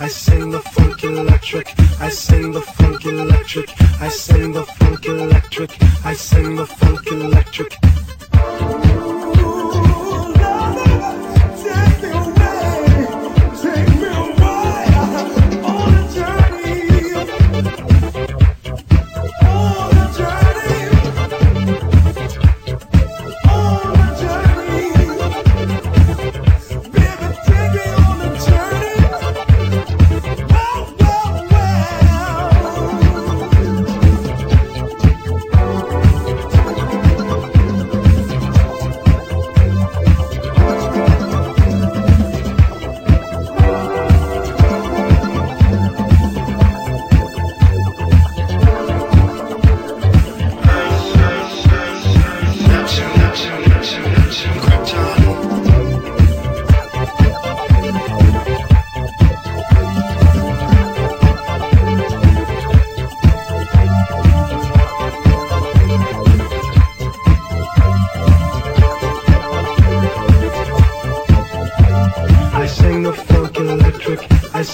I sing the funk electric. I sing the funk electric. I sing the funk electric. I sing the funk electric.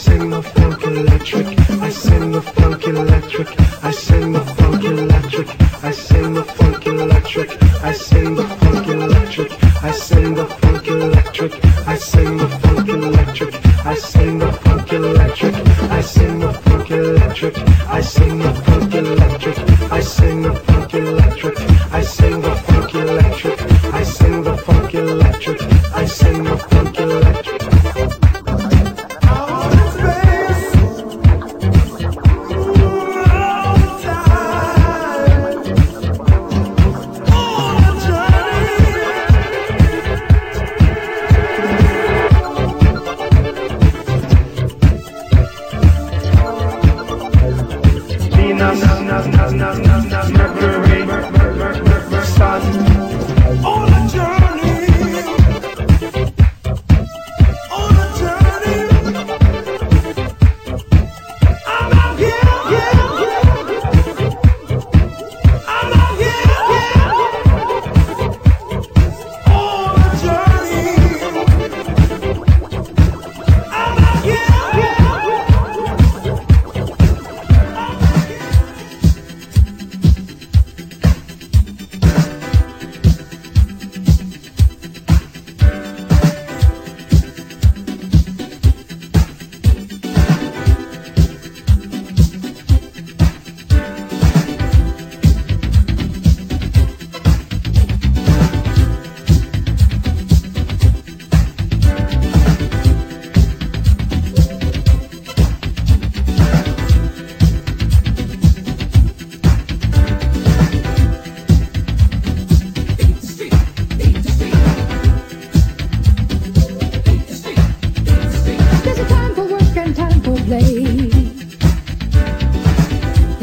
I sing the funk electric. I sing the funk electric. I sing the funk electric. I sing the funk electric. I sing the funk electric. I sing the funk electric. I sing the funk electric. I sing the funk electric. I sing the funk electric. I sing the funk electric. I sing the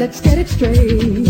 let's get it straight.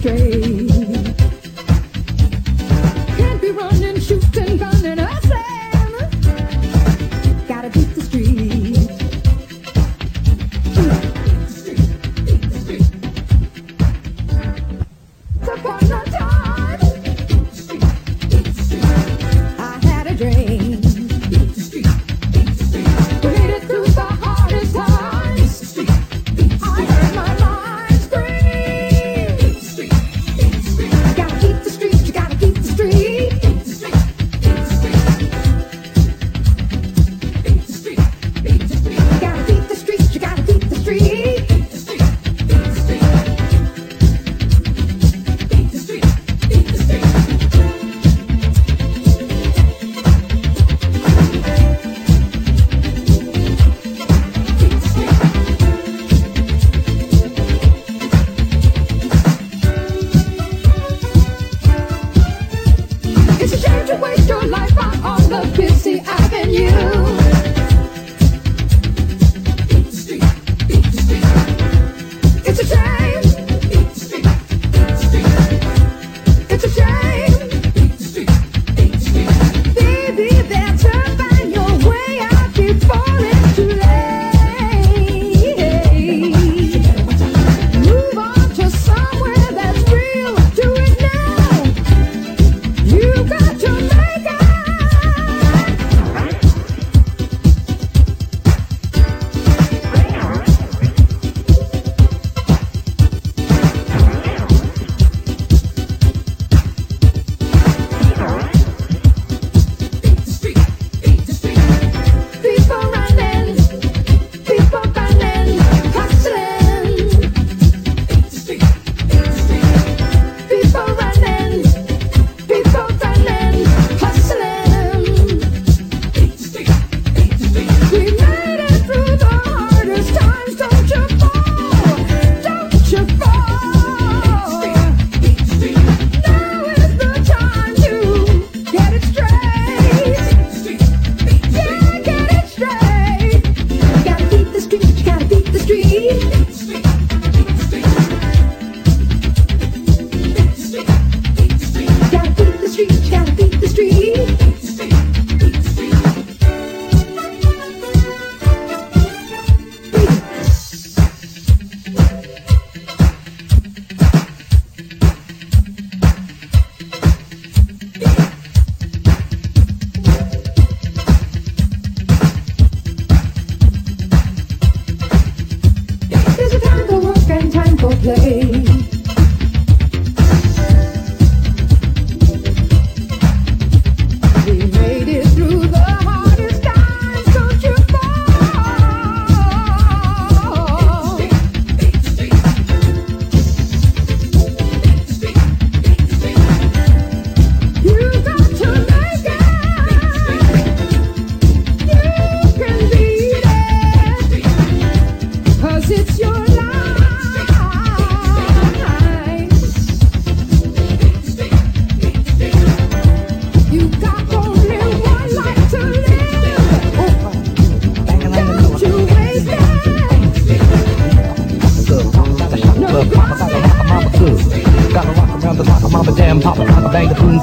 straight.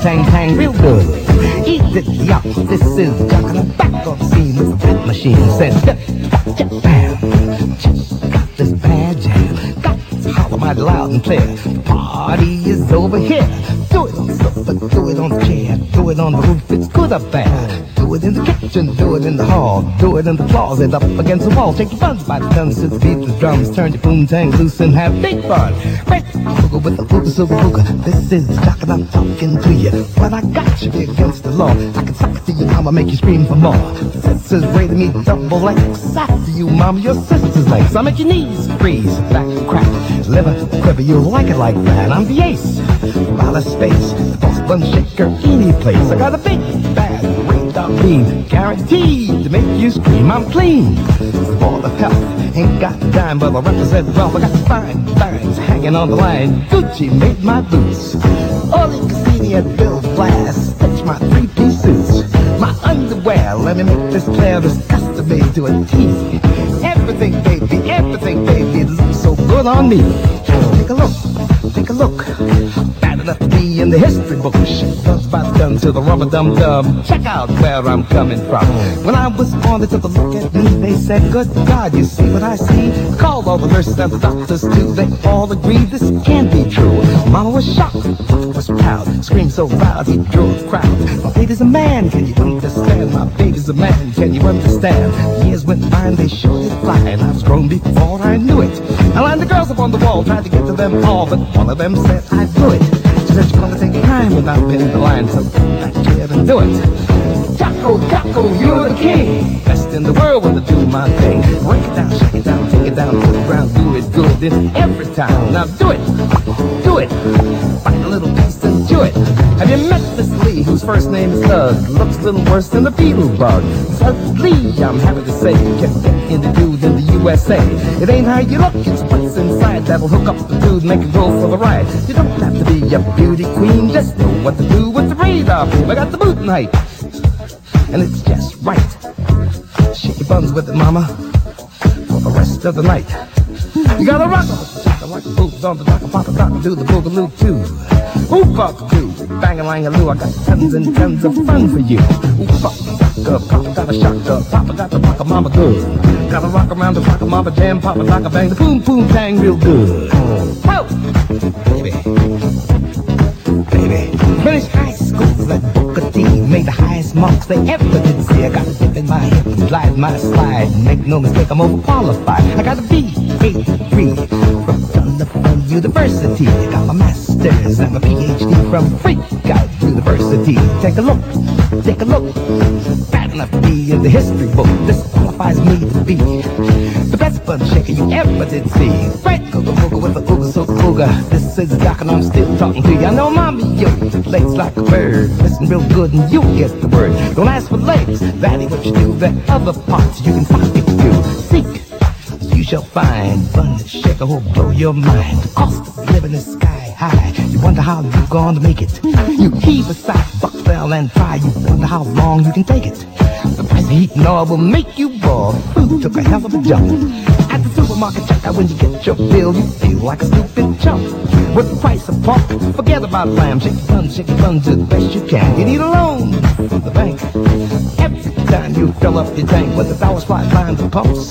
Tang tang real good. Eat it, yup, this is Jock and back on the scene with the rat machine. Said, bam, check, got this bad jam. Got to holler mighty loud and clear. The party is over here. Do the sofa, do it on the chair, do it on the roof, it's good up there. Do it in the kitchen, do it in the hall, do it in the closet, up against the wall. Take your buns by the guns to the beat the drums, turn your boom tang loose and have big fun. Right, booga with the booga silver booga. This is the jock and I'm talking to you. What I got you against the law. I can suck to you, mama, make you scream for more. Sisters rated me double X. After you, mama, your sister's legs. I make your knees freeze, back crack, liver quiver. You'll like it like that. I'm the ace, out of space, the boss bun shaker, any place. I got a big bad radar beam, guaranteed to make you scream. I'm clean, ball of health. Ain't got a dime, but I represent wealth. I got fine bags hanging on the line. Gucci made my boots. Oleg Cassini at Bill Blass. Stitch my three-piece suits. My underwear, let me make this clear, is custom made to a T. Everything, baby, everything, baby, looks so good on me. Take a look, take a look. To be in the history book. Shit, by the gun to the rubber dum dum. Check out where I'm coming from. When I was born, they took a look at me. They said, Good God, you see what I see? Called all the nurses and the doctors too. They all agreed this can't be true. Mama was shocked, Papa was proud. Screamed so loud he drew a crowd. My baby's a man, can you understand? My baby's a man, can you understand? Years went by and they showed it fly, and I was grown before I knew it. I lined the girls up on the wall, tried to get to them all, but one of them said I'd do it. You're gonna take time without pinning the line, so back here and do it. Jocko, Jocko, you're the king. Best in the world when I do my thing. Break it down, shake it down, take it down to the ground, do it good then every time. Now do it, do it. First name is Doug? Looks a little worse than the beetle bug. Lee, I'm happy to say, can get interviewed in the USA. It ain't how you look, it's what's inside that'll hook up the dude, make it go for the ride. You don't have to be a beauty queen, just know what to do with the radar beam. I got the boot height, and it's just right. Shake your buns with it, mama, for the rest of the night. You gotta rock rock the boots on the rock, pop a rock, do the boogaloo too. Oop up, do bang a lang a loo. I got tons and tons of fun for you. Oop up, up, papa got a shock up, papa got the rock mama good. Gotta rock around the rock mama jam, papa rock a bang, the boom boom tang real good. Whoa, baby, baby. Finished high school at Booker T, made the highest marks they ever did see. I got a dip in my hip glide my slide. Make no mistake, I'm overqualified. I got a B, A3 from Thunderful University. I got my master's and my PhD from Freakout University. Take a look, take a look. Bad enough to be in the history book. This qualifies me to be the best fun shaker you ever did see. Right, go go go with the ooga so ooga. This is Doc and I'm still talking to you. I know mommy, yo, legs like a bird. Listen real good and you'll get the word. Don't ask for legs, that ain't what you do. There other parts you can find if you seek. You shall find fun to shake a whole blow your mind. The cost of living is sky high. You wonder how you're gonna make it. You heave aside buck fell and try. You wonder how long you can take it. The price of heat and oil will make you ball. Food took a hell of a jump. At the supermarket checkout when you get your bill, you feel like a stupid chump. With the price of pork, forget about lamb. Shake buns, shake your buns as best you can. You need a loan from the bank. Every time you fill up your tank with a thousand spot lines the pumps,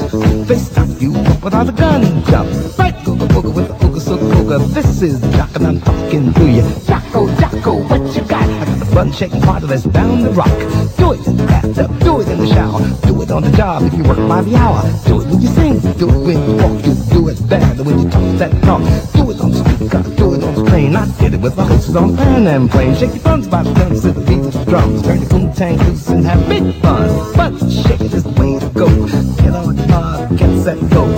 they time you without a gun jump. Right, googa booga with the ooga so googa. This is Jock and I'm talking to you. Jocko, Jocko, what you got? I got the bun shaking part of this down the rock. Do it in the bathtub, do it in the shower, do it on the job if you work by the hour. Do it when you sing, do it when you walk, you do it bad when you talk that talk. Do it on the speaker, do it the I did it with my horses on Pan and plane. Shake your buns by the guns to the beat of the drums. Turn the boom, tank loose and have big fun. But shake is the way to go. Get on the bar, get set, go.